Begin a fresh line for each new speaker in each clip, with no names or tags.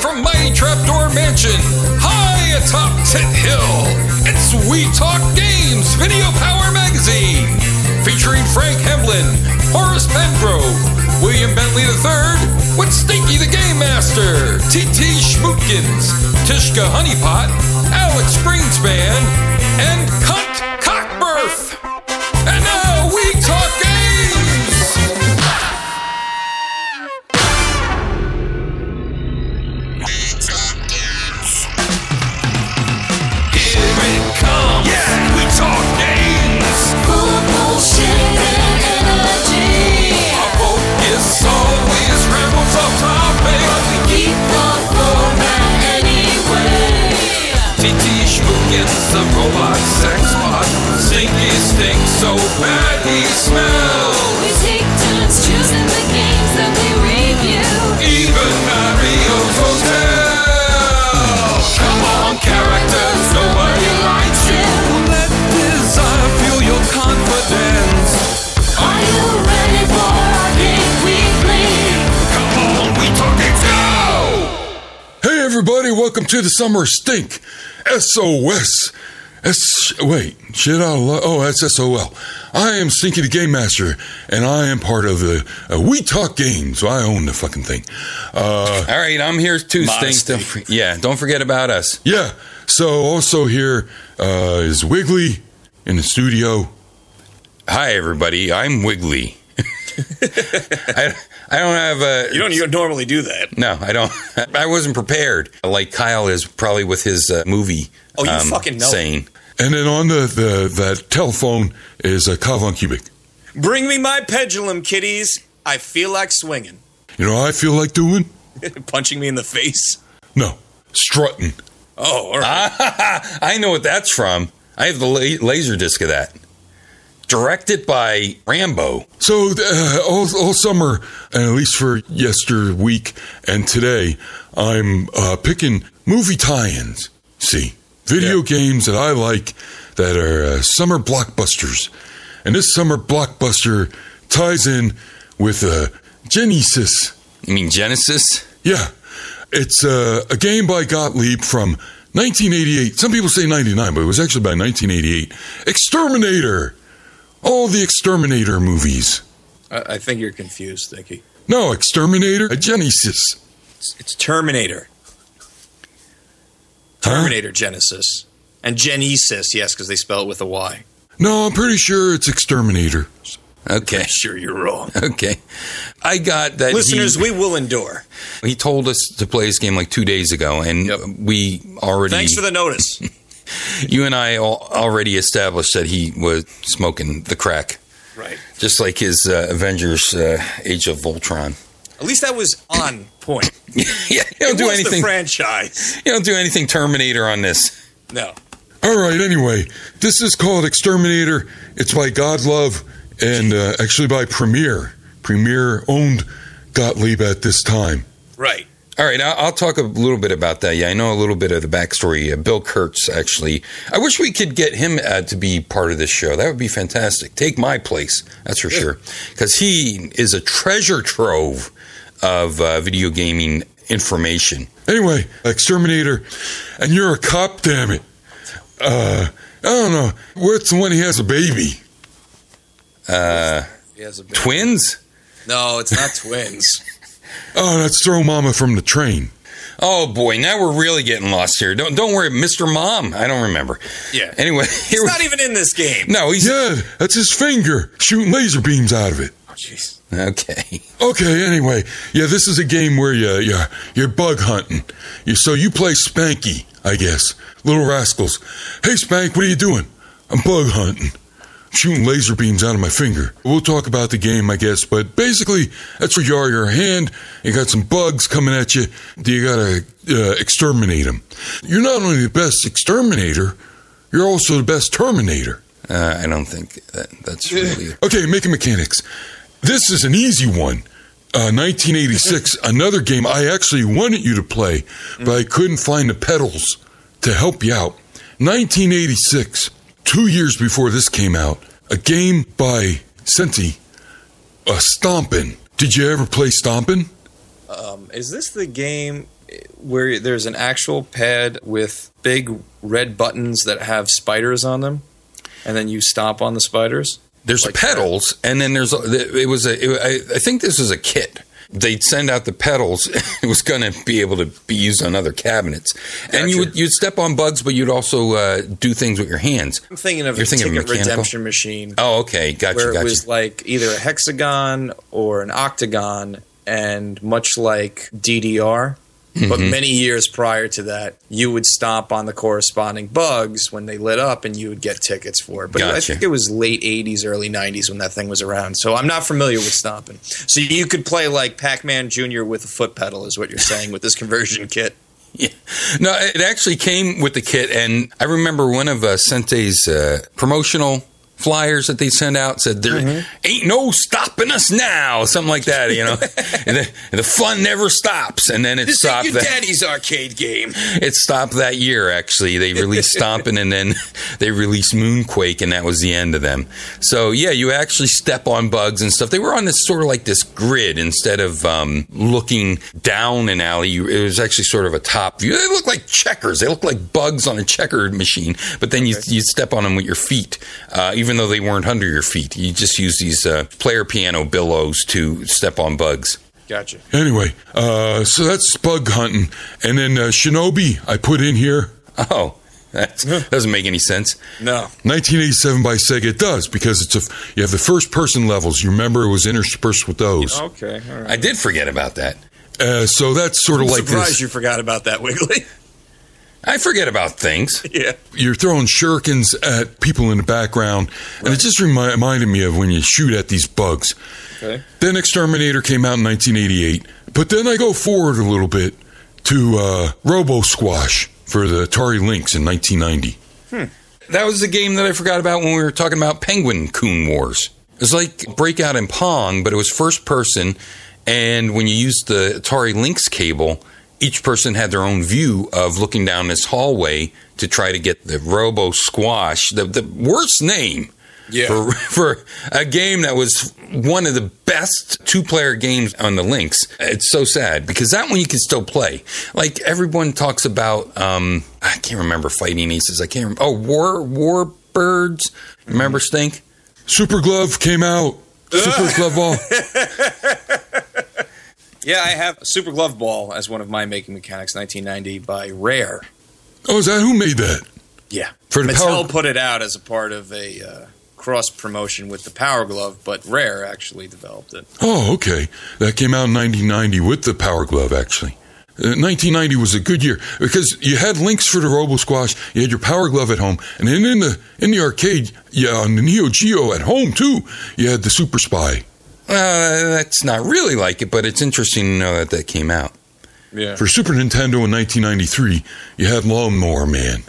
From Mighty Trapdoor Mansion, high atop Tit Hill. It's We Talk Games Video Power Magazine, featuring Frank Hemblin, Horace Pengrove, William Bentley III, with Stinky the Game Master, T.T. Schmootkins, Tishka Honeypot, Alex Greenspan, and Cunt Schmookins, robot sex bot. Stinky stinks so bad he smells.
We take turns choosing the games that we review.
Even Mario's Hotel. Come on, characters, nobody likes you. Let desire fuel your confidence.
Are you ready for our game weekly?
Come on, we talking now.
Hey everybody, welcome to the Summer Stink. SOS. S wait, shit out of luck. Oh, that's SOL. I am Stinky the Game Master, and I am part of the uh, We Talk Games. So I own the fucking thing. Uh,
All right, I'm here too,
Modesty.
Stink. Yeah, don't forget about us.
yeah. So also here uh, is Wiggly in the studio.
Hi, everybody. I'm Wiggly. I, I don't have a.
You don't you don't normally do that.
No, I don't. I wasn't prepared. Like Kyle is probably with his uh, movie.
Oh, you fucking know.
Saying,
And then on the, the that telephone is uh, Kyle Von Cubic.
Bring me my pendulum, kiddies. I feel like swinging.
You know what I feel like doing?
Punching me in the face.
No, strutting.
Oh, all right.
I know what that's from. I have the la- laser disc of that. Directed by Rambo.
So uh, all, all summer, and at least for yester week and today, I'm uh, picking movie tie-ins. See, video games that I like that are uh, summer blockbusters, and this summer blockbuster ties in with uh, Genesis.
You mean Genesis?
Yeah, it's uh, a game by Gottlieb from 1988. Some people say 99, but it was actually by 1988. Exterminator. All the Exterminator movies.
I, I think you're confused, Stinky.
No, Exterminator, a Genesis.
It's, it's Terminator.
Huh?
Terminator Genesis. And Genesis, yes, because they spell it with a Y.
No, I'm pretty sure it's Exterminator.
Okay.
Sure, you're wrong.
Okay. I got that. he-
Listeners, we will endure.
He told us to play this game like two days ago, and
Yep.
we already.
Thanks for the notice.
You and I al- already established that he was smoking the crack,
right.
just like his uh, Avengers: uh, Age of Voltron.
At least that was on point.
yeah, you don't
It
do
was
anything.
the franchise.
you don't do anything Terminator on this.
No.
All right, anyway, this is called Exterminator. It's by Gottlieb and uh, actually by Premier. Premier owned Gottlieb at this time.
Right.
All right, I'll, I'll talk a little bit about that. Yeah, I know a little bit of the backstory. Uh, Bill Kurtz, actually, I wish we could get him uh, to be part of this show. That would be fantastic. Take my place, that's for sure, because he is a treasure trove of uh, video gaming information.
Anyway, Exterminator, and you're a cop, damn it. Uh, I don't know. What's the one he has a baby?
Uh,
He has a big-
twins?
No, it's not twins.
Oh, that's Throw Mama from the train.
Oh boy, now we're really getting lost here. Don't don't worry, Mr. Mom. I don't remember.
Yeah.
Anyway,
He's
here we-
not even in this game.
no, he's
Yeah, that's his finger shooting laser beams out of it.
Oh, jeez.
okay.
Okay, anyway, yeah, this is a game where you, you you're bug hunting. You, so you play Spanky, I guess. Little rascals. Hey, Spank, what are you doing? I'm bug hunting. Shooting laser beams out of my finger. We'll talk about the game, I guess, but basically, that's where you are. Your hand, you got some bugs coming at you. Do you gotta uh, exterminate them. You're not only the best exterminator, you're also the best terminator.
Uh, I don't think that, that's really.
Okay, making mechanics. This is an easy one. Uh, 1986, another game I actually wanted you to play, but I couldn't find the pedals to help you out. 1986, two years before this came out, a game by Sente, a Stompin'. Did you ever play Stompin'?
Um, is this the game where there's an actual pad with big red buttons that have spiders on them, and then you stomp on the spiders?
There's
Like
pedals, and then there's it was a. It, I, I think this was a kit. They'd send out the pedals. it was going to be able to be used on other cabinets, and you would you'd step on bugs, but you'd also uh, do things with your hands.
I'm thinking of
You're
a
thinking
ticket
mechanical?
redemption machine.
Oh, okay, gotcha,
where it
gotcha.
was like either a hexagon or an octagon, and much like DDR. But
Mm-hmm.
many years prior to that, you would stomp on the corresponding bugs when they lit up, and you would get tickets for it. But I think it was late '80s, early '90s when that thing was around. So I'm not familiar with stomping. So you could play like Pac-Man Jr. with a foot pedal, is what you're saying with this conversion kit.
Yeah. No, it actually came with the kit, and I remember one of uh, Sente's uh, promotional flyers that they send out said there
Mm-hmm.
ain't no stopping us now something like that you know. And the, the fun never stops and then it
This
stopped that
daddy's arcade game.
it stopped that year actually. They released stomping and then they released moonquake and that was the end of them. So yeah you actually step on bugs and stuff. They were on this sort of like this grid instead of um, looking down an alley. You, it was actually sort of a top view. They look like checkers. They look like bugs on a checkered machine but then you, you step on them with your feet. Uh, even though they weren't under your feet you just use these uh, player piano billows to step on bugs
Gotcha.
Anyway, uh, so that's bug hunting. And then uh, Shinobi, I put in here.
oh that doesn't make any sense
No.
1987 by Sega. It does because it's a you have the first person levels. You remember it was interspersed with those.
Okay. All right.
I did forget about that.
Uh, so that's sort of
I'm
like
surprised
this.
you forgot about that, Wiggly.
I forget about things.
yeah.
You're throwing shurikens at people in the background, and it just remi- reminded me of when you shoot at these bugs.
Okay.
Then Exterminator came out in 1988, but then I go forward a little bit to uh, Robo Squash for the Atari Lynx in 1990.
That was the game that I forgot about when we were talking about Penguin-Kun Wars. It was like Breakout and Pong, but it was first person, and when you used the Atari Lynx cable, each person had their own view of looking down this hallway to try to get the Robo Squash, the, the worst name
Yeah.
for, for a game that was one of the best two player games on the Lynx. It's so sad because that one you can still play. Like everyone talks about, um, I can't remember Fighting Aces. I can't remember. Oh, War War Birds. Remember Stink?
Super Glove came out. Super Glove Ball.
Yeah, I have Super Glove Ball as one of my making mechanics, 1990 by Rare.
Oh, is that who made that?
Yeah,
For
Mattel
Power-
put it out as a part of a uh, cross promotion with the Power Glove, but Rare actually developed it.
Oh, okay. That came out in 1990 with the Power Glove, actually. Uh, 1990 was a good year because you had Lynx for the Robo Squash, you had your Power Glove at home, and then in the in the arcade, yeah, on the Neo Geo at home too, you had the Super Spy.
Uh, that's not really like it, but it's interesting to know that that came out.
Yeah,
For Super Nintendo in 1993, you had Lawnmower Man.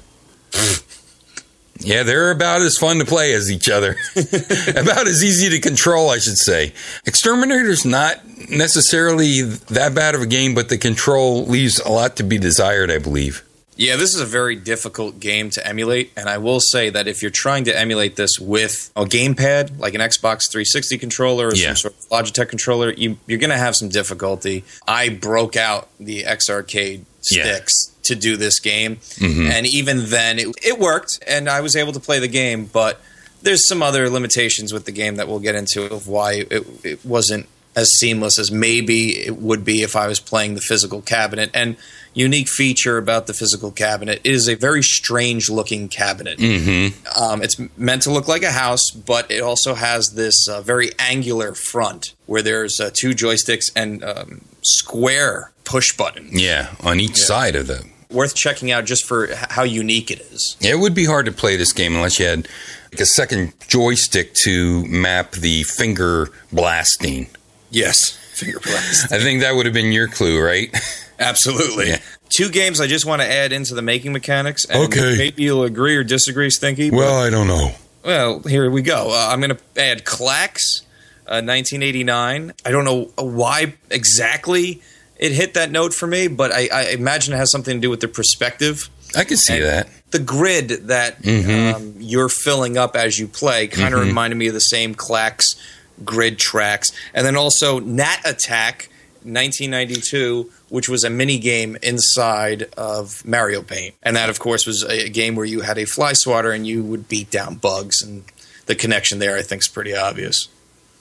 Yeah, they're about as fun to play as each other. about as easy to control, I should say. Exterminator's not necessarily that bad of a game, but the control leaves a lot to be desired, I believe.
Yeah. This is a very difficult game to emulate, and I will say that if you're trying to emulate this with a gamepad, like an Xbox 360 controller or
Yeah.
some sort of Logitech controller, you, you're going to have some difficulty. I broke out the X Arcade
Yeah.
sticks to do this game, mm-hmm. and even then, it, it worked, and I was able to play the game. But there's some other limitations with the game that we'll get into of why it, it wasn't as seamless as maybe it would be if I was playing the physical cabinet. And unique feature about the physical cabinet it is a very strange looking cabinet.
Mm-hmm.
Um, it's meant to look like a house, but it also has this uh, very angular front where there's uh, two joysticks and um, square push button.
Yeah, on each side of the.
Worth checking out just for h- how unique it is.
It would be hard to play this game unless you had like a second joystick to map the finger blasting.
Yes, finger blast.
I think that would have been your clue, right?
Absolutely.
Yeah.
Two games I just want to add into the making mechanics. And
Okay.
Maybe you'll agree or disagree, Stinky.
Well, I don't know.
Well, here we go. Uh, I'm going to add Klax, uh, 1989. I don't know why exactly it hit that note for me, but I, I imagine it has something to do with the perspective.
I can see
And
that.
The grid that
Mhm.
um, you're filling up as you play kind of reminded me of the same Klax grid tracks. And then also Gnat Attack 1992, which was a mini game inside of Mario Paint, and that of course was a game where you had a fly swatter and you would beat down bugs, and the connection there I think is pretty obvious.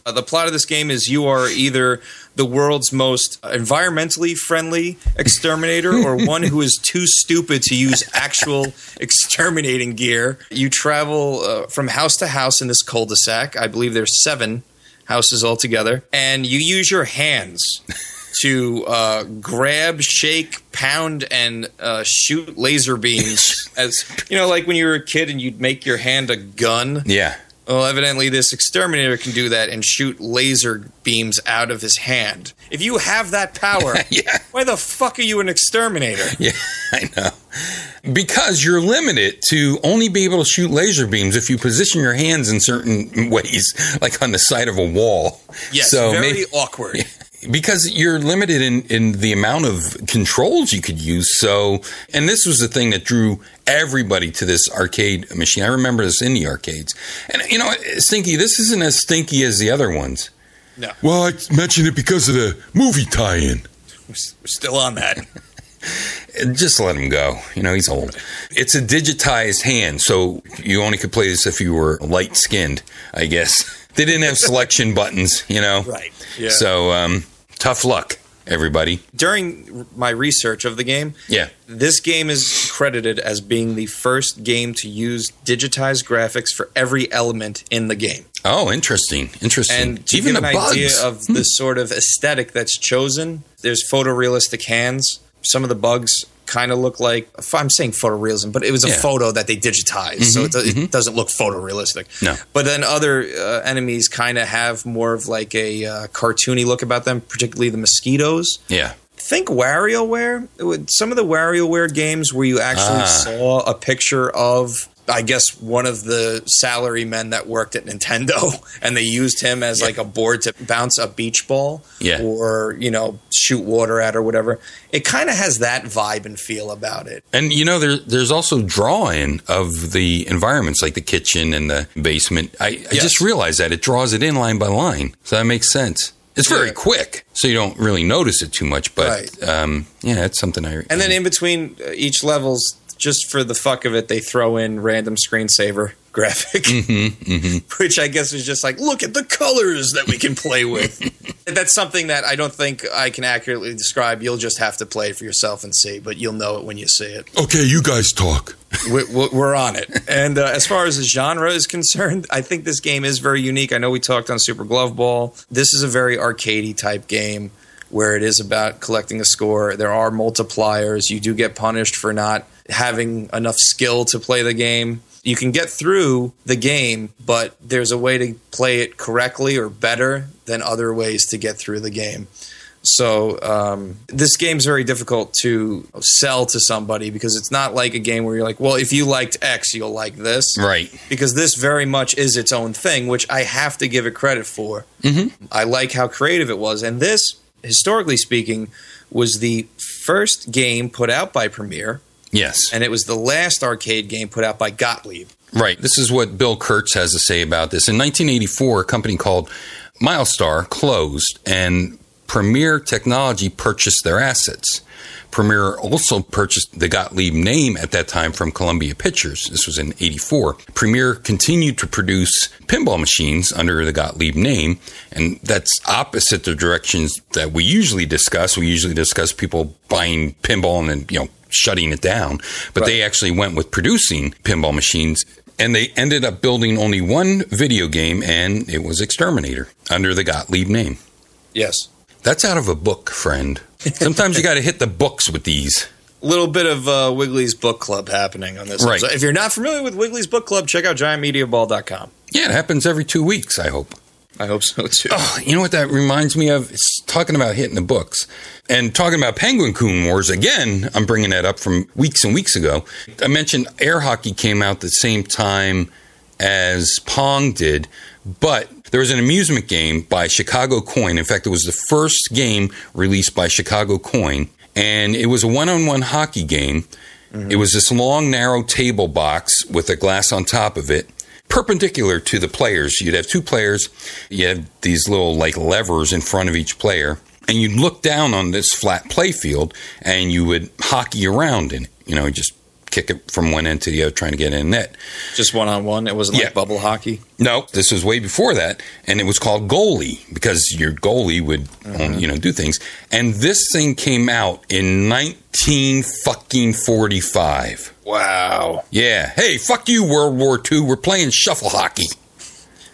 Uh, the plot of this game is you are either the world's most environmentally friendly exterminator or one who is too stupid to use actual exterminating gear. You travel uh, from house to house in this cul de sac. I believe there's seven houses all together, And you use your hands to uh, grab, shake, pound, and uh, shoot laser beams. As you know, like when you were a kid and you'd make your hand a gun.
Yeah.
Well, evidently, this exterminator can do that and shoot laser beams out of his hand. If you have that power,
Yeah.
why the fuck are you an exterminator?
Yeah, I know. Because you're limited to only be able to shoot laser beams if you position your hands in certain ways, like on the side of a wall.
Yes,
so
very
maybe,
awkward.
Because you're limited in, in the amount of controls you could use. So, and this was the thing that drew everybody to this arcade machine. I remember this in the arcades. And, you know, Stinky, this isn't as stinky as the other ones.
No,
Well, I mentioned it because of the movie tie-in.
we're still on that.
Just let him go. You know, he's old. It's a digitized hand, so you only could play this if you were light skinned, I guess. They didn't have selection buttons, you know?
Right. Yeah.
So, um, tough luck, everybody.
During my research of the game,
Yeah.
this game is credited as being the first game to use digitized graphics for every element in the game.
Oh, interesting. Interesting.
And to
Even
give
the
an
bugs. Hmm.
idea of the sort of aesthetic that's chosen, there's photorealistic hands. Some of the bugs kind of look like I'm saying photorealism, but it was a
Yeah. Mm-hmm,
photo that they digitized, so it, do- it doesn't look photorealistic.
No.
But then other uh, enemies kind of have more of like a uh, cartoony look about them, particularly the mosquitoes.
yeah.
Think WarioWare. Some of the WarioWare games where you actually
Ah.
saw a picture of, I guess, one of the salary men that worked at Nintendo, and they used him as like a board to bounce a beach ball,
Yeah.
or you know, shoot water at or whatever. It kind of has that vibe and feel about it.
And you know, there, there's also drawing of the environments, like the kitchen and the basement. I, I
Yes.
just realized that it draws it in line by line, so that makes sense. It's very
Yeah.
quick, so you don't really notice it too much. But
Right.
um, yeah, it's something I.
And then in between uh, each levels, just for the fuck of it, they throw in random screensaver graphic, which I guess is just like, look at the colors that we can play with. That's something that I don't think I can accurately describe. You'll just have to play it for yourself and see, but you'll know it when you see it.
Okay, you guys talk.
We- We're on it. And uh, as far as the genre is concerned, I think this game is very unique. I know we talked on Super Glove Ball. This is a very arcadey type game where it is about collecting a score. There are multipliers. You do get punished for not having enough skill to play the game. You can get through the game, but there's a way to play it correctly or better than other ways to get through the game. So um, this game's very difficult to sell to somebody because it's not like a game where you're like, well, if you liked X, you'll like this,
right.
because this very much is its own thing, which I have to give it credit for. Mm-hmm. I like how creative it was, and this, historically speaking, was the first game put out by Premier,
Yes.
and it was the last arcade game put out by Gottlieb.
Right. This is what Bill Kurtz has to say about this. In 1984, a company called Mylstar closed and Premier Technology purchased their assets. Premier also purchased the Gottlieb name at that time from Columbia Pictures. This was in 84. Premier continued to produce pinball machines under the Gottlieb name, and that's opposite the directions that we usually discuss. We usually discuss people buying pinball and then, you know, shutting it down. But they actually went with producing pinball machines and they ended up building only one video game, and it was Exterminator under the Gottlieb name.
Yes.
That's out of a book, friend. Sometimes you got to hit the books with these.
little bit of uh, Wiggly's Book Club happening on this.
Right.
So if you're not familiar with Wiggly's Book Club, check out giantmediaball.com.
Yeah, it happens every two weeks, I hope.
I hope so too.
Oh, you know what that reminds me of? It's talking about hitting the books and talking about Penguin-Kun Wars again. I'm bringing that up from weeks and weeks ago. I mentioned air hockey came out the same time as Pong did, but there was an amusement game by Chicago Coin. In fact, it was the first game released by Chicago Coin, and it was a one on one hockey game. Mm-hmm. It was this long, narrow table box with a glass on top of it, perpendicular to the players. You'd have two players, you have these little like levers in front of each player. and you'd look down on this flat play field and you would hockey around in it. You know, just kick it from one end to the other, trying to get in net.
Just one on one. It wasn't
Yeah.
like bubble hockey.
No, this was way before that, and it was called goalie because your goalie would, um, you know, do things. And this thing came out in nineteen fucking forty five.
Wow.
Yeah. Hey, fuck you, World War II. We're playing shuffle hockey.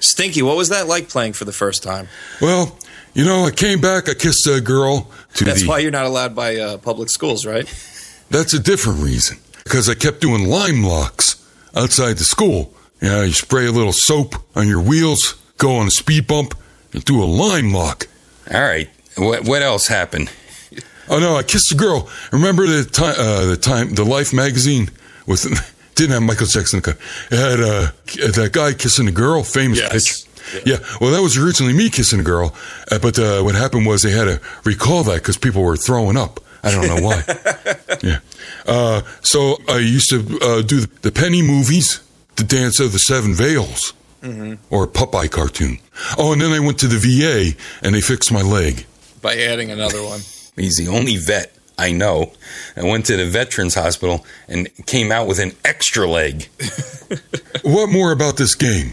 Stinky, what was that like playing for the first time?
Well, you know, I came back, I kissed a girl to
That's
the.
why you're not allowed by uh, public schools, right?
That's a different reason. Because I kept doing lime locks outside the school. Yeah, you spray a little soap on your wheels, go on a speed bump, and do a lime lock.
All right. What what else happened?
Oh no, I kissed a girl. Remember the time, uh, the time, the Life magazine with didn't have Michael Jackson. in the cover. It had uh, that guy kissing a girl, famous
Yes.
picture. Yeah. well, that was originally me kissing a girl, uh, but uh, what happened was they had to recall that because people were throwing up. I don't know why. yeah. Uh, so I used to uh, do the Penny movies, the Dance of the Seven Veils, or a Popeye cartoon. Oh, and then I went to the VA and they fixed my leg.
By adding another one.
He's the only vet I know. I went to the Veterans Hospital and came out with an extra leg.
What more about this game?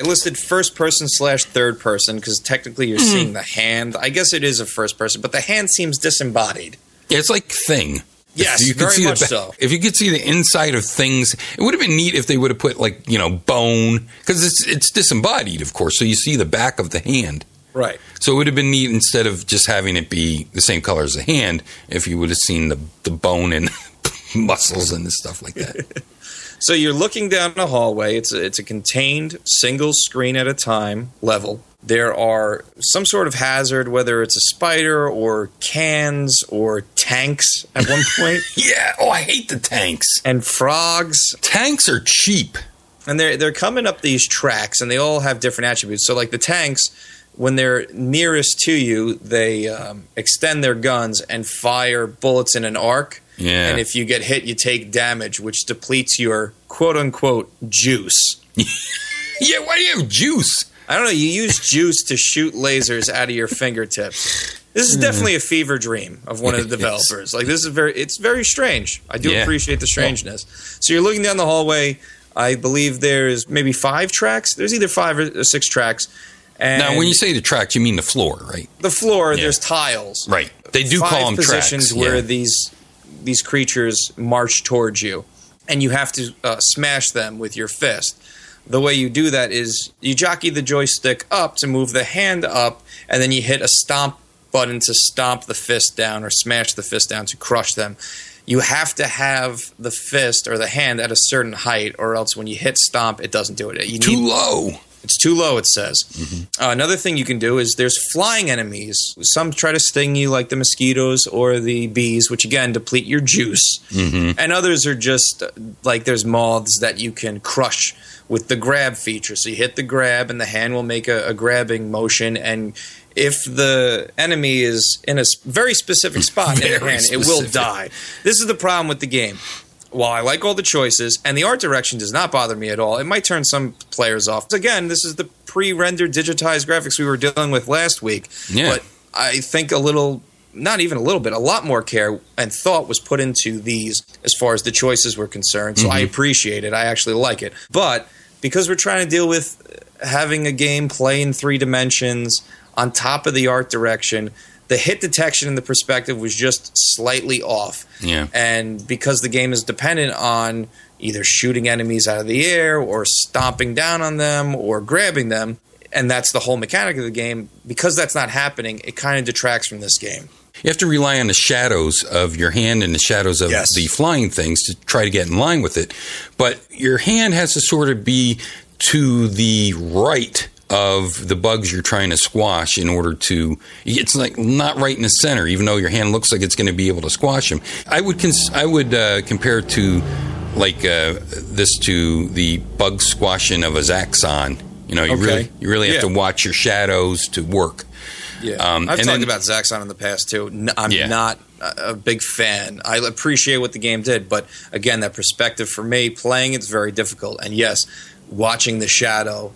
It listed first person slash third person because technically you're seeing the hand. I guess it is a first person, but the hand seems disembodied.
It's like Thing.
Yes,
If you could
very
see the
so.
If you could see the inside of things, it would have been neat if they would have put like you know bone because it's it's disembodied, of course. So you see the back of the hand.
Right.
So it would have been neat instead of just having it be the same color as the hand. If you would have seen the the bone and muscles and stuff like that.
So you're looking down a hallway. It's a, it's a contained single screen at a time level. There are some sort of hazard, whether it's a spider or cans or tanks at one point,
yeah. Oh, I hate the tanks.
and frogs.
Tanks are cheap.
And they're they're coming up these tracks, and they all have different attributes. So like the tanks, when they're nearest to you, they um, extend their guns and fire bullets in an arc.
Yeah.
And if you get hit, you take damage, which depletes your quote unquote juice.
Yeah. Why do you have juice?
I don't know. You use juice to shoot lasers out of your fingertips. This is definitely a fever dream of one of the developers. Like this is very, it's very strange. I do
Yeah.
appreciate the strangeness. So you're looking down the hallway. I believe there's maybe five tracks. There's either five or six tracks. And
Now, when you say the tracks, you mean the floor, right?
the floor,
Yeah.
there's tiles.
Right. They do
five
call them
positions
tracks.
where
yeah.
these these creatures march towards you, and you have to uh, smash them with your fist. The way you do that is you jockey the joystick up to move the hand up, and then you hit a stomp button to stomp the fist down or smash the fist down to crush them. You have to have the fist or the hand at a certain height, or else when you hit stomp, it doesn't do it. You
Too
need-
low.
it's too low, it says. Uh, another thing you can do is there's flying enemies. Some try to sting you, like the mosquitoes or the bees, which again deplete your juice. And others are just uh, like there's moths that you can crush with the grab feature. So you hit the grab, and the hand will make a, a grabbing motion. And if the enemy is in a very specific spot in your
Very
hand, it will die. This is the problem with the game while I like all the choices and the art direction does not bother me at all, it might turn some players off. Again, this is the pre-rendered digitized graphics we were dealing with last week.
Yeah.
But I think a little not even a little bit, a lot more care and thought was put into these as far as the choices were concerned. So I mm-hmm. appreciate it. I actually like it. But because we're trying to deal with having a game play in three dimensions on top of the art direction, the hit detection and the perspective was just slightly off.
Yeah.
And because the game is dependent on either shooting enemies out of the air or stomping down on them or grabbing them, and that's the whole mechanic of the game, because that's not happening, it kind of detracts from this game.
You have to rely on the shadows of your hand and the shadows of
Yes.
the flying things to try to get in line with it. But your hand has to sort of be to the right of the bugs you're trying to squash in order to it's like not right in the center even though your hand looks like it's going to be able to squash them i would cons- i would uh, compare it to like uh, this to the bug squashing of a zaxxon you know you
Okay.
really you really have to watch your shadows to work
Yeah,
Um,
I've
and
talked
then-
about Zaxxon in the past too. I'm
Yeah.
not a a big fan. I appreciate what the game did, but again, that perspective for me playing it's very difficult. And yes, watching the shadow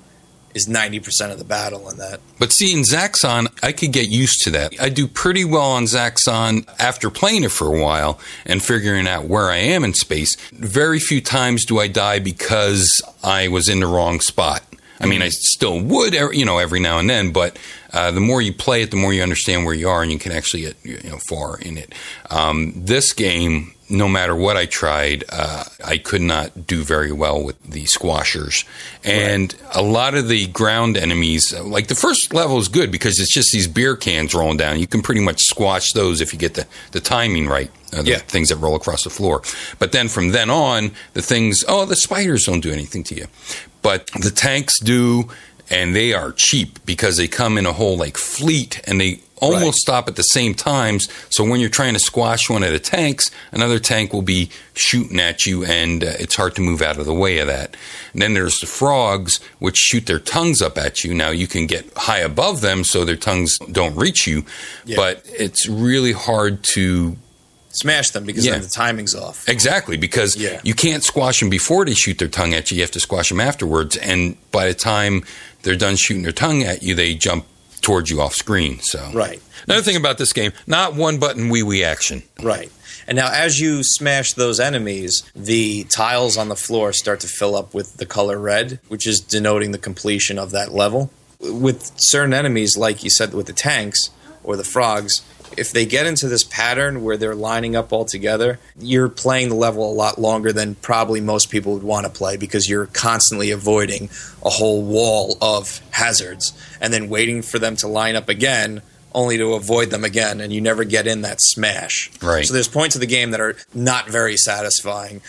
is 90% of the battle in that.
But seeing Zaxxon, I could get used to that. I do pretty well on Zaxxon after playing it for a while and figuring out where I am in space. Very few times do I die because I was in the wrong spot. I mean, I still would, you know, every now and then, but uh, the more you play it, the more you understand where you are, and you can actually get you know far in it. Um, this game, no matter what I tried, uh, I could not do very well with the squashers, and a lot of the ground enemies, uh, like the first level, is good because it's just these beer cans rolling down. You can pretty much squash those if you get the the timing right. Uh, the
Yeah.
things that roll across the floor. But then from then on, the things, oh, the spiders don't do anything to you. But the tanks do, and they are cheap because they come in a whole like fleet and they almost
Right.
stop at the same times. So when you're trying to squash one of the tanks, another tank will be shooting at you, and uh, it's hard to move out of the way of that. And then there's the frogs, which shoot their tongues up at you. Now you can get high above them so their tongues don't reach you,
Yeah.
but it's really hard to
Smash them because
Yeah.
then the timing's off.
Exactly, because
Yeah.
you can't squash them before they shoot their tongue at you. You have to squash them afterwards. And by the time they're done shooting their tongue at you, they jump towards you off screen. So,
Right.
Another thing about this game, not one button wee wee action.
Right. And now, as you smash those enemies, the tiles on the floor start to fill up with the color red, which is denoting the completion of that level. With certain enemies, like you said with the tanks or the frogs, if they get into this pattern where they're lining up all together, you're playing the level a lot longer than probably most people would want to play because you're constantly avoiding a whole wall of hazards and then waiting for them to line up again only to avoid them again and you never get in that smash.
Right.
So there's points of the game that are not very satisfying.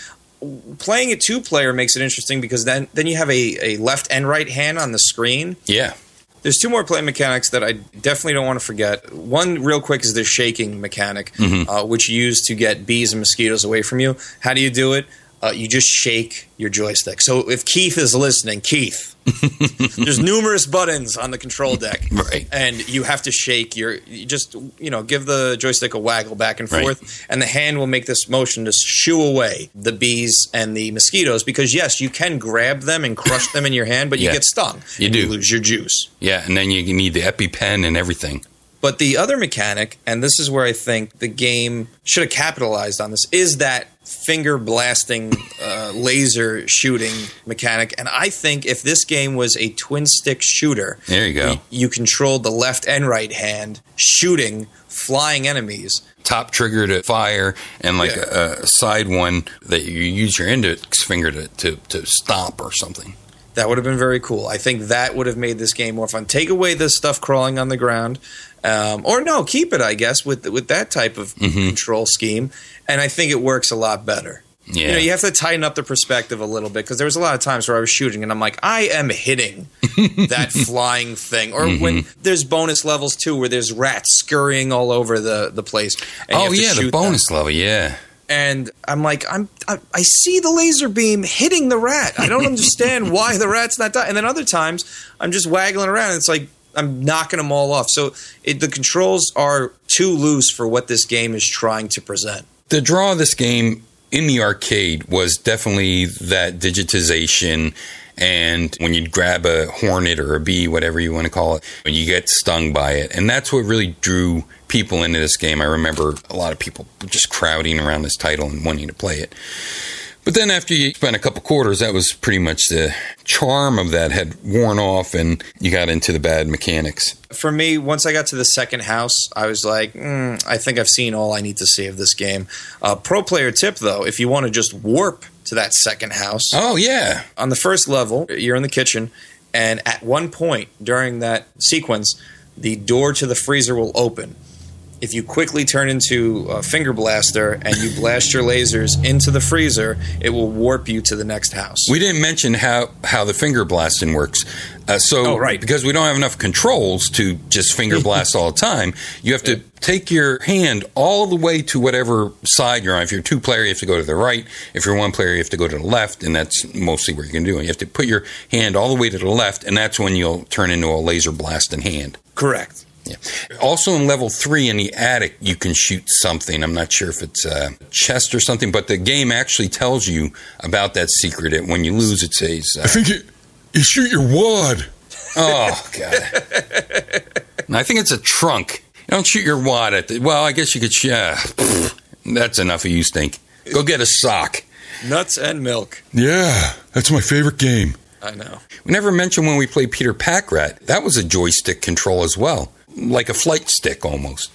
Playing a two player makes it interesting because then then you have a, a left and right hand on the screen.
Yeah.
There's two more play mechanics that I definitely don't want to forget. One, real quick, is the shaking mechanic, uh, which you use to get bees and mosquitoes away from you. How do you do it? Uh, you just shake your joystick. So if Keith is listening, Keith, there's numerous buttons on the control deck,
Right.
and you have to shake your. You just you know give the joystick a waggle back and
Right.
forth, and the hand will make this motion to shoo away the bees and the mosquitoes. Because yes, you can grab them and crush them in your hand, but you
Yeah.
get stung.
You do.
You lose your juice.
Yeah. And then you need the EpiPen and everything.
But the other mechanic, and this is where I think the game should have capitalized on this, is that finger blasting uh, laser shooting mechanic. And I think if this game was a twin stick shooter,
There you go.
y- you controlled the left and right hand shooting flying enemies.
Top trigger to fire and like
Yeah.
a, a side one that you use your index finger to, to, to stomp or something.
That would have been very cool. I think that would have made this game more fun. Take away the stuff crawling on the ground, um, or no, keep it. I guess with with that type of
Mm-hmm.
control scheme, and I think it works a lot better.
Yeah.
You know, you have to tighten up the perspective a little bit because there was a lot of times where I was shooting and I'm like, I am hitting that flying thing. Or
Mm-hmm.
when there's bonus levels too, where there's rats scurrying all over the the place.
oh, yeah. The
shoot them
bonus level. Yeah.
And I'm like, I'm, I, I see the laser beam hitting the rat. I don't understand why the rat's not dying. And then other times, I'm just waggling around. It's like I'm knocking them all off. So it, the controls are too loose for what this game is trying to present.
the draw of this game in the arcade was definitely that digitization and when you grab a hornet or a bee whatever you want to call it when you get stung by it. And that's what really drew people into this game. I remember a lot of people just crowding around this title and wanting to play it. But then after you spent a couple quarters that was pretty much the charm of that had worn off and you got into the bad mechanics.
For me, once I got to the second house, I was like, mm, I think I've seen all I need to see of this game. Uh, pro player tip, though, if you want to just warp to that second house,
oh yeah
on the first level, you're in the kitchen, and at one point during that sequence, the door to the freezer will open. If you quickly turn into a finger blaster and you blast your lasers into the freezer, it will warp you to the next house.
We didn't mention how, how the finger blasting works. Uh, so,
Oh, right.
because we don't have enough controls to just finger blast all the time, you have to take your hand all the way to whatever side you're on. If you're two player, you have to go to the right. If you're one player, you have to go to the left, and that's mostly what you can do. You have to put your hand all the way to the left, and that's when you'll turn into a laser blasting hand.
Correct.
Yeah. Also, in level three in the attic, you can shoot something. I'm not sure if it's a chest or something, but the game actually tells you about that secret. And when you lose, it says, uh,
I think you, you shoot your wad.
Oh god. And I think it's a trunk. You don't shoot your wad at the. Well, I guess you could. Yeah, pfft, that's enough of you stink. Go get a sock.
Nuts and milk.
Yeah, that's my favorite game.
I know.
We never mentioned when we played Peter Packrat. That was a joystick control as well, like a flight stick almost.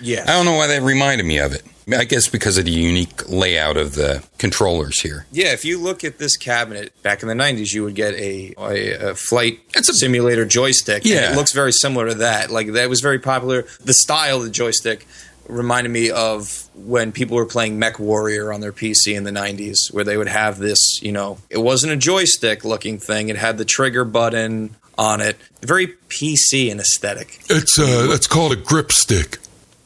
Yeah.
I don't know why that reminded me of it. I guess because of the unique layout of the controllers here.
Yeah, if you look at this cabinet back in the '90s, you would get a a, a flight
It's a-
simulator joystick.
Yeah.
it looks very similar to that. Like that was very popular. The style of the joystick reminded me of when people were playing Mech Warrior on their PC in the '90s, where they would have this. You know, it wasn't a joystick looking thing. It had the trigger button on it. Very PC in aesthetic.
It's uh, it's called a grip stick.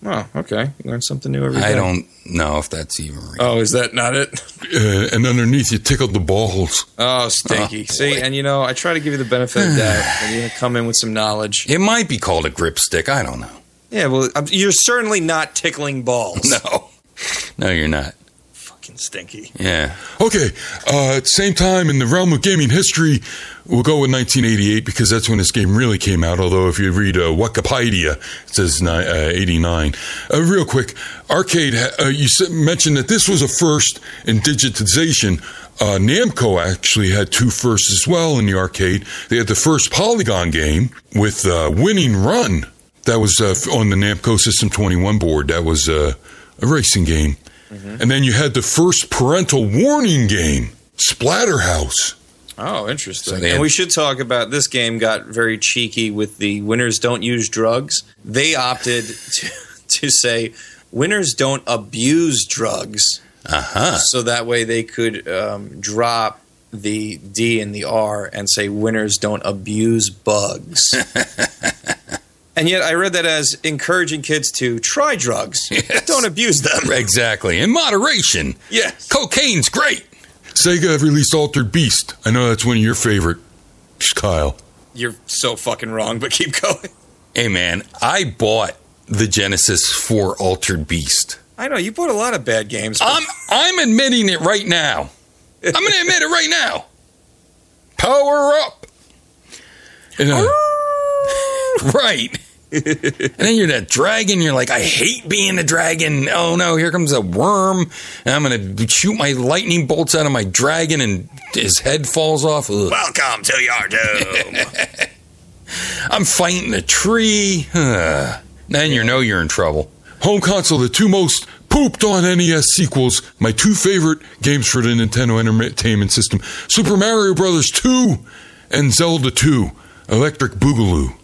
Oh, okay. You learn something new every day.
I don't know if that's even real.
Oh, is that not it?
Uh, and underneath, you tickled the balls.
Oh, stinky. See, and you know, I try to give you the benefit of that, and you're gonna come in with some knowledge.
It might be called a grip stick. I don't know.
Yeah, well, I'm, you're certainly not tickling balls.
No, no, you're not.
Fucking stinky.
Yeah.
Okay, uh, at the same time, in the realm of gaming history, we'll go with 1988 because that's when this game really came out. Although, if you read uh, Wikipedia, it says ni- uh, 89. Uh, real quick, arcade. Uh, you said, mentioned that this was a first in digitization. Uh, Namco actually had two firsts as well in the arcade. They had the first Polygon game with uh, Winning Run. That was uh, on the Namco System 21 board. That was uh, a racing game. And then you had the first parental warning game, Splatterhouse.
Oh, interesting.
So
and we should talk about this game. Got very cheeky with the winners don't use drugs. They opted to, to say winners don't abuse drugs,
Uh huh.
so that way they could um, drop the D and the R and say winners don't abuse bugs. and yet, I read that as encouraging kids to try drugs,
Yes.
don't abuse them.
Exactly. In moderation.
Yes.
Cocaine's great.
Sega have released Altered Beast. I know that's one of your favorite, Kyle.
You're so fucking wrong, but keep going.
Hey man, I bought the Genesis for Altered Beast.
I know you bought a lot of bad games. but-
I'm I'm admitting it right now. I'm going to admit it right now. Power up.
And, uh,
Right. And then you're that dragon. You're like, I hate being a dragon. Oh no, here comes a worm. And I'm going to shoot my lightning bolts out of my dragon and his head falls off. Ugh.
Welcome to your doom.
I'm fighting a tree. Then you know you're in trouble.
home console, the two most pooped on NES sequels, my two favorite games for the Nintendo Entertainment System Super Mario Brothers 2 and Zelda 2 Electric Boogaloo.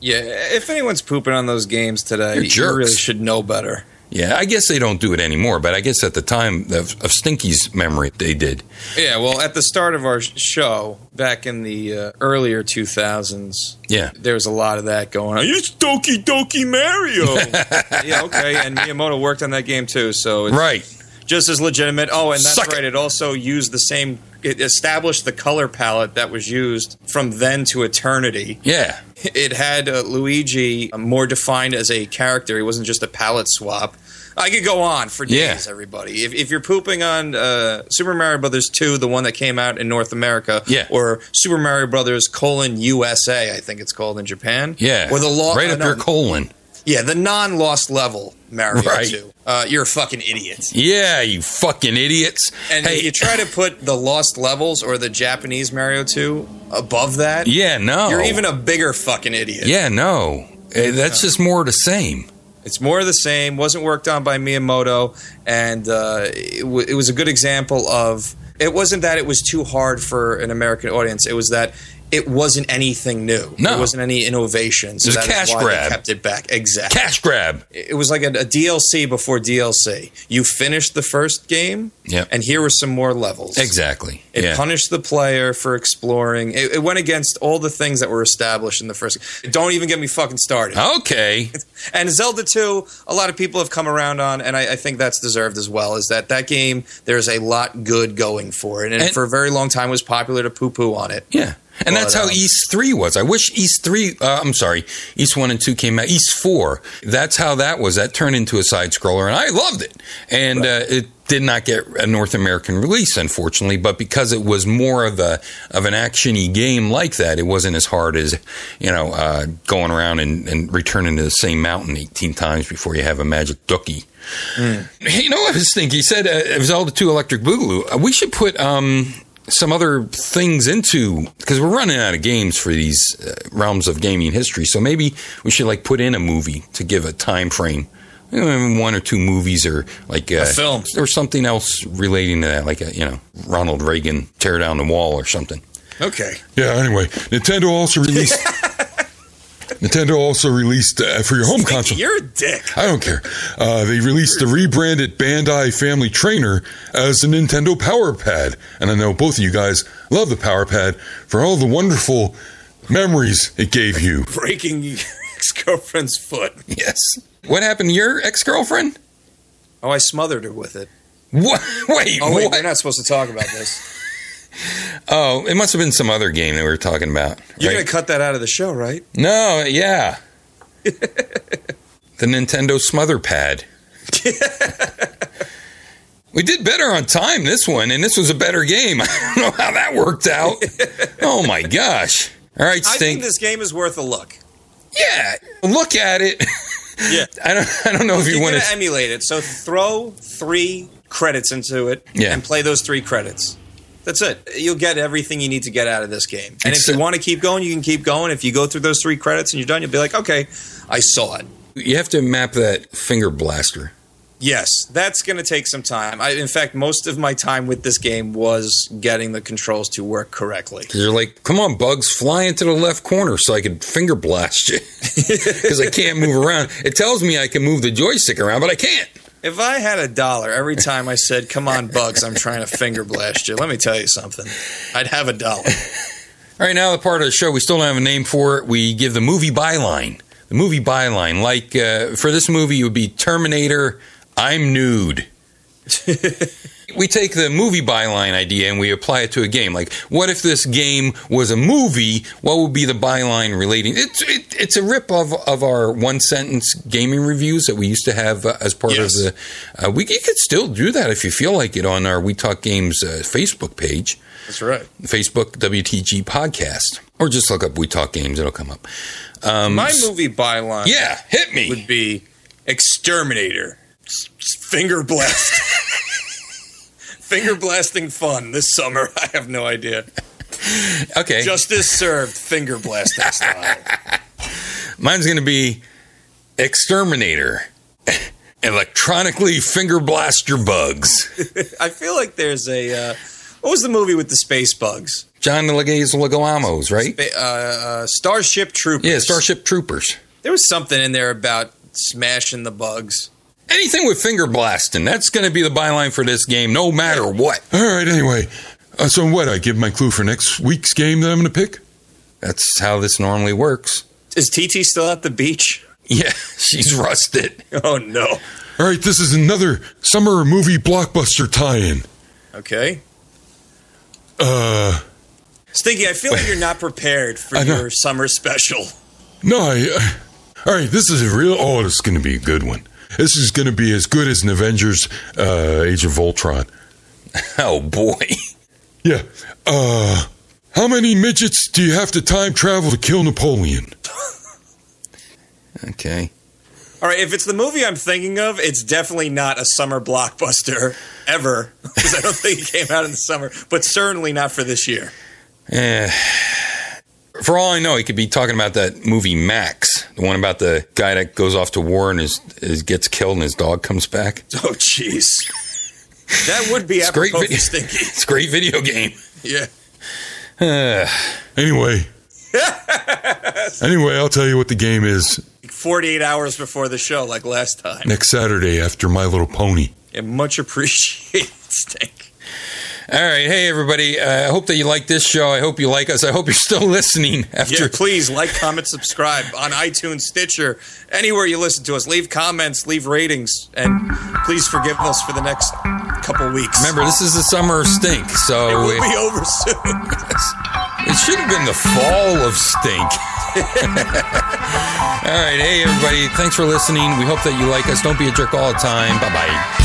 Yeah, if anyone's pooping on those games today, you really should know better.
Yeah, I guess they don't do it anymore, but I guess at the time of, of Stinky's memory, they did.
Yeah, well, at the start of our show, back in the uh, earlier 2000s,
Yeah.
there was a lot of that going on. It's Doki Doki Mario. yeah, okay, and Miyamoto worked on that game too, so it's
Right.
Just as legitimate. Oh, and that's
Suck it.
right. It also used the same. It established the color palette that was used from then to eternity.
Yeah.
It had uh, Luigi more defined as a character. He wasn't just a palette swap. I could go on for days,
Yeah.
everybody. If, if you're pooping on uh, Super Mario Brothers 2, the one that came out in North America,
Yeah.
or Super Mario Brothers colon USA, I think it's called in Japan,
Yeah.
or the law,
right
uh,
up
no,
your colon.
yeah, the non-lost level Mario
Right.
2. Uh, you're a fucking idiot.
Yeah, you fucking idiots.
And
hey,
you try to put the lost levels or the Japanese Mario 2 above that,
yeah, no.
you're even a bigger fucking idiot.
Yeah, no. That's just more of the same.
It's more of the same. Wasn't worked on by Miyamoto, and uh, it, w- it was a good example of. It wasn't that it was too hard for an American audience. It was that it wasn't anything new.
No.
There wasn't any innovation. So
It was a cash grab.
Kept it back. Exactly.
Cash grab.
It was like a, a DLC before DLC. You finished the first game,
Yep.
and here were some more levels.
Exactly.
It
yeah.
punished the player for exploring. It, it went against all the things that were established in the first. Don't even get me fucking started.
okay.
And Zelda 2, a lot of people have come around on, and I, I think that's deserved as well. Is that that game? There's a lot good going for it, and,
And-
for a very long time was popular to poo poo on it.
Yeah. And that's how
um,
Ys 3 was. I wish Ys 3, uh, I'm sorry, Ys 1 and 2 came out. Ys 4, that's how that was. That turned into a side scroller, and I loved it. And uh, it did not get a North American release, unfortunately, but because it was more of a of an actiony game like that, it wasn't as hard as, you know, uh, going around and, and returning to the same mountain 18 times before you have a magic dookie. Hey, you know what I was thinking? He said uh, it was all the two electric boogaloo. Uh, we should put um, some other things into because we're running out of games for these uh, realms of gaming history. So maybe we should like put in a movie to give a time frame. You know, one or two movies or like uh,
film.
or something else relating to that, like a, you know Ronald Reagan tear down the wall or something.
Okay.
Yeah. Anyway, Nintendo also released. Nintendo also released uh, for your home console.
You're a dick.
I don't care. Uh, they released the rebranded Bandai Family Trainer as a Nintendo Power Pad, and I know both of you guys love the Power Pad for all the wonderful memories it gave you.
Breaking your ex-girlfriend's foot.
Yes. What happened to your ex girlfriend?
Oh, I smothered her with it.
What? Wait,
Oh wait,
what?
we're not supposed to talk about this.
Oh, it must have been some other game that we were talking about.
You're
right?
gonna cut that out of the show, right?
No, yeah. the Nintendo Smother Pad. we did better on time this one, and this was a better game. I don't know how that worked out. oh my gosh. All right,
I think this game is worth a look.
yeah, look at it.
Yeah.
I don't. I don't know if you want to.
emulate it, so throw three credits into it
Yeah.
and play those three credits. That's it. You'll get everything you need to get out of this game. And if
Except-
you want to keep going, you can keep going. If you go through those three credits and you're done, you'll be like, okay, I saw it.
You have to map that finger blaster.
Yes, that's going to take some time. I, in fact, most of my time with this game was getting the controls to work correctly.
You're like, come on, bugs, fly into the left corner so I can finger blast you. Because I can't move around. It tells me I can move the joystick around, but I can't.
If I had a dollar every time I said, "Come on, bugs, I'm trying to finger blast you," let me tell you something. I'd have a dollar.
All right, now the part of the show we still don't have a name for it. We give the movie byline. The movie byline, like uh, for this movie, it would be Terminator. I'm nude. we take the movie byline idea and we apply it to a game. Like, what if this game was a movie? What would be the byline relating? It's it, it's a rip of of our one sentence gaming reviews that we used to have uh, as part
Yes.
of the. Uh, we you could still do that if you feel like it on our We Talk Games uh, Facebook page.
That's right.
Facebook WTG podcast, or just look up We Talk Games; it'll come up. Um,
My movie byline
yeah, hit me.
would be Exterminator. Finger blast. Finger blasting fun this summer. I have no idea.
okay,
Justice served. Finger blasting style.
mine's going to be Exterminator. Electronically finger blast your bugs.
I feel like there's a. Uh, what was the movie with the space bugs?
John Leguizamo Leguamos, right?
Ba- uh, uh, Starship Troopers.
Yeah, Starship Troopers.
There was something in there about smashing the bugs.
Anything with finger blasting, that's going to be the byline for this game, no matter what.
All right. Anyway, uh, so what? I give my clue for next week's game that I'm going to pick.
That's how this normally works.
Is TT still at the beach?
Yeah, she's rusted.
Oh no.
All right. This is another summer movie blockbuster tie-in.
Okay.
Uh,
Stinky, I feel like you're not prepared for
I know.
your summer special.
no. I, uh, all right. This is a real. Oh, this is going to be a good one. This is going to be as good as an Avengers: uh, Age of Ultron.
Oh boy.
Yeah. Uh, how many midgets do you have to time travel to kill Napoleon?
Okay.
All right, if it's the movie I'm thinking of, it's definitely not a summer blockbuster ever because I don't think it came out in the summer, but certainly not for this year.
Eh. For all I know, he could be talking about that movie Max, the one about the guy that goes off to war and his, his gets killed and his dog comes back.
Oh, jeez. That would be
It's great
apropos
video.
for Stinky.
It's a great video game.
Yeah.
Eh.
Anyway. anyway, I'll tell you what the game is
48 hours before the show, like last time.
next Saturday after My Little Pony.
And much appreciated, Stink.
All right, hey everybody. Uh, I hope that you like this show. I hope you like us. I hope you're still listening after.
Yeah, please like, comment, subscribe on iTunes, Stitcher, anywhere you listen to us. Leave comments, leave ratings, and please forgive us for the next couple weeks.
Remember, this is the summer stink, so
it will be over soon.
It should have been the fall of stink. all right. Hey, everybody. Thanks for listening. We hope that you like us. Don't be a jerk all the time. Bye bye.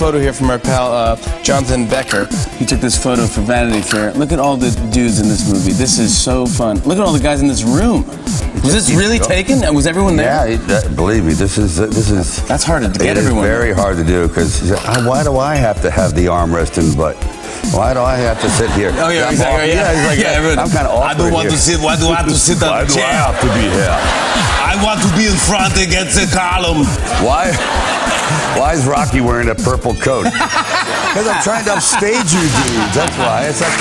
Photo here from our pal uh, Jonathan Becker. He took this photo for Vanity Fair. Look at all the dudes in this movie. This is so fun. Look at all the guys in this room. Was this really taken? And Was everyone
Yeah,
there?
it, that, believe me, this is this is.
That's hard to get everyone.
very hard to do because why do I have to have the armrest and butt? Why do I have to sit here?
Oh, yeah,
I'm
exactly,
off-
yeah.
he's like,
Yeah, everyone-
I'm kind of awkward
I don't want
here.
to sit. Why do I have to sit on
Why
the
do I have to be here?
I want to be in front against the column.
Why? Why is Rocky wearing a purple coat? Because I'm trying to upstage you dudes. That's why. It's like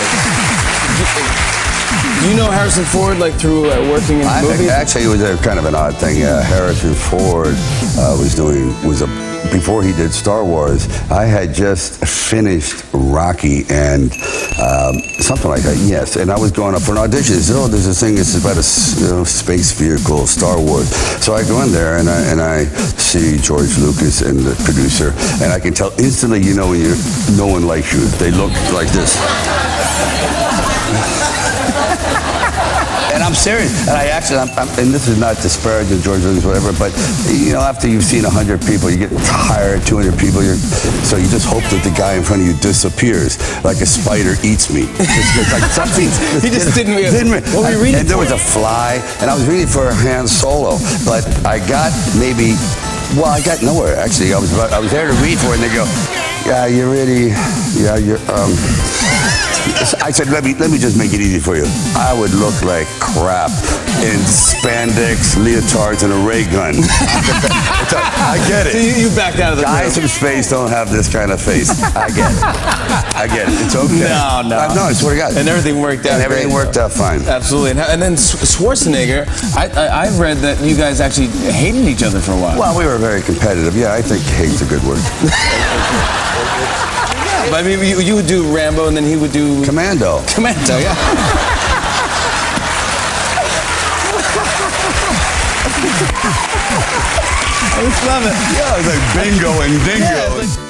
Do you know Harrison Ford like through uh, working in
I think
movies?
actually it was a kind of an odd thing. Uh, Harrison Ford uh, was doing was a before he did Star Wars. I had just finished Rocky and um, something like that. Yes, and I was going up for an audition. Said, "Oh, there's this thing. It's about a you know, space vehicle, Star Wars." So I go in there and I and I see George Lucas and the producer, and I can tell instantly. You know when you no one likes you. They look like this. And I'm serious. And I actually, I'm, I'm, and this is not disparaging George Lucas, whatever, but you know, after you've seen 100 people, you get tired, 200 people, you're, so you just hope that the guy in front of you disappears, like a spider eats me. It's just like something.
He just didn't
didn't re-
What were you reading
And there was a fly, and I was reading for Han Solo, but I got maybe. Well, I got nowhere actually. I was I was there to read for it, and they go, "Yeah, you're really, yeah, you're." Um, I said, let me let me just make it easy for you. I would look like crap in spandex, leotards, and a ray gun. I get
So
it.
you, you backed out of the
Guys
room.
from space don't have this kind of face. I get it. I get it. It's okay.
No, no.
I, no, I swear to God.
And everything worked out
And everything
great.
worked out fine.
Absolutely. And, and then Schwarzenegger, I, I, I've read that you guys actually hated each other for a while.
Well, we were very competitive. Yeah, I think hate's a good word.
But I mean, you, you would do Rambo, and then he would do
Commando.
Commando. Yeah. I just love it.
Yeah, it's like bingo and dingo.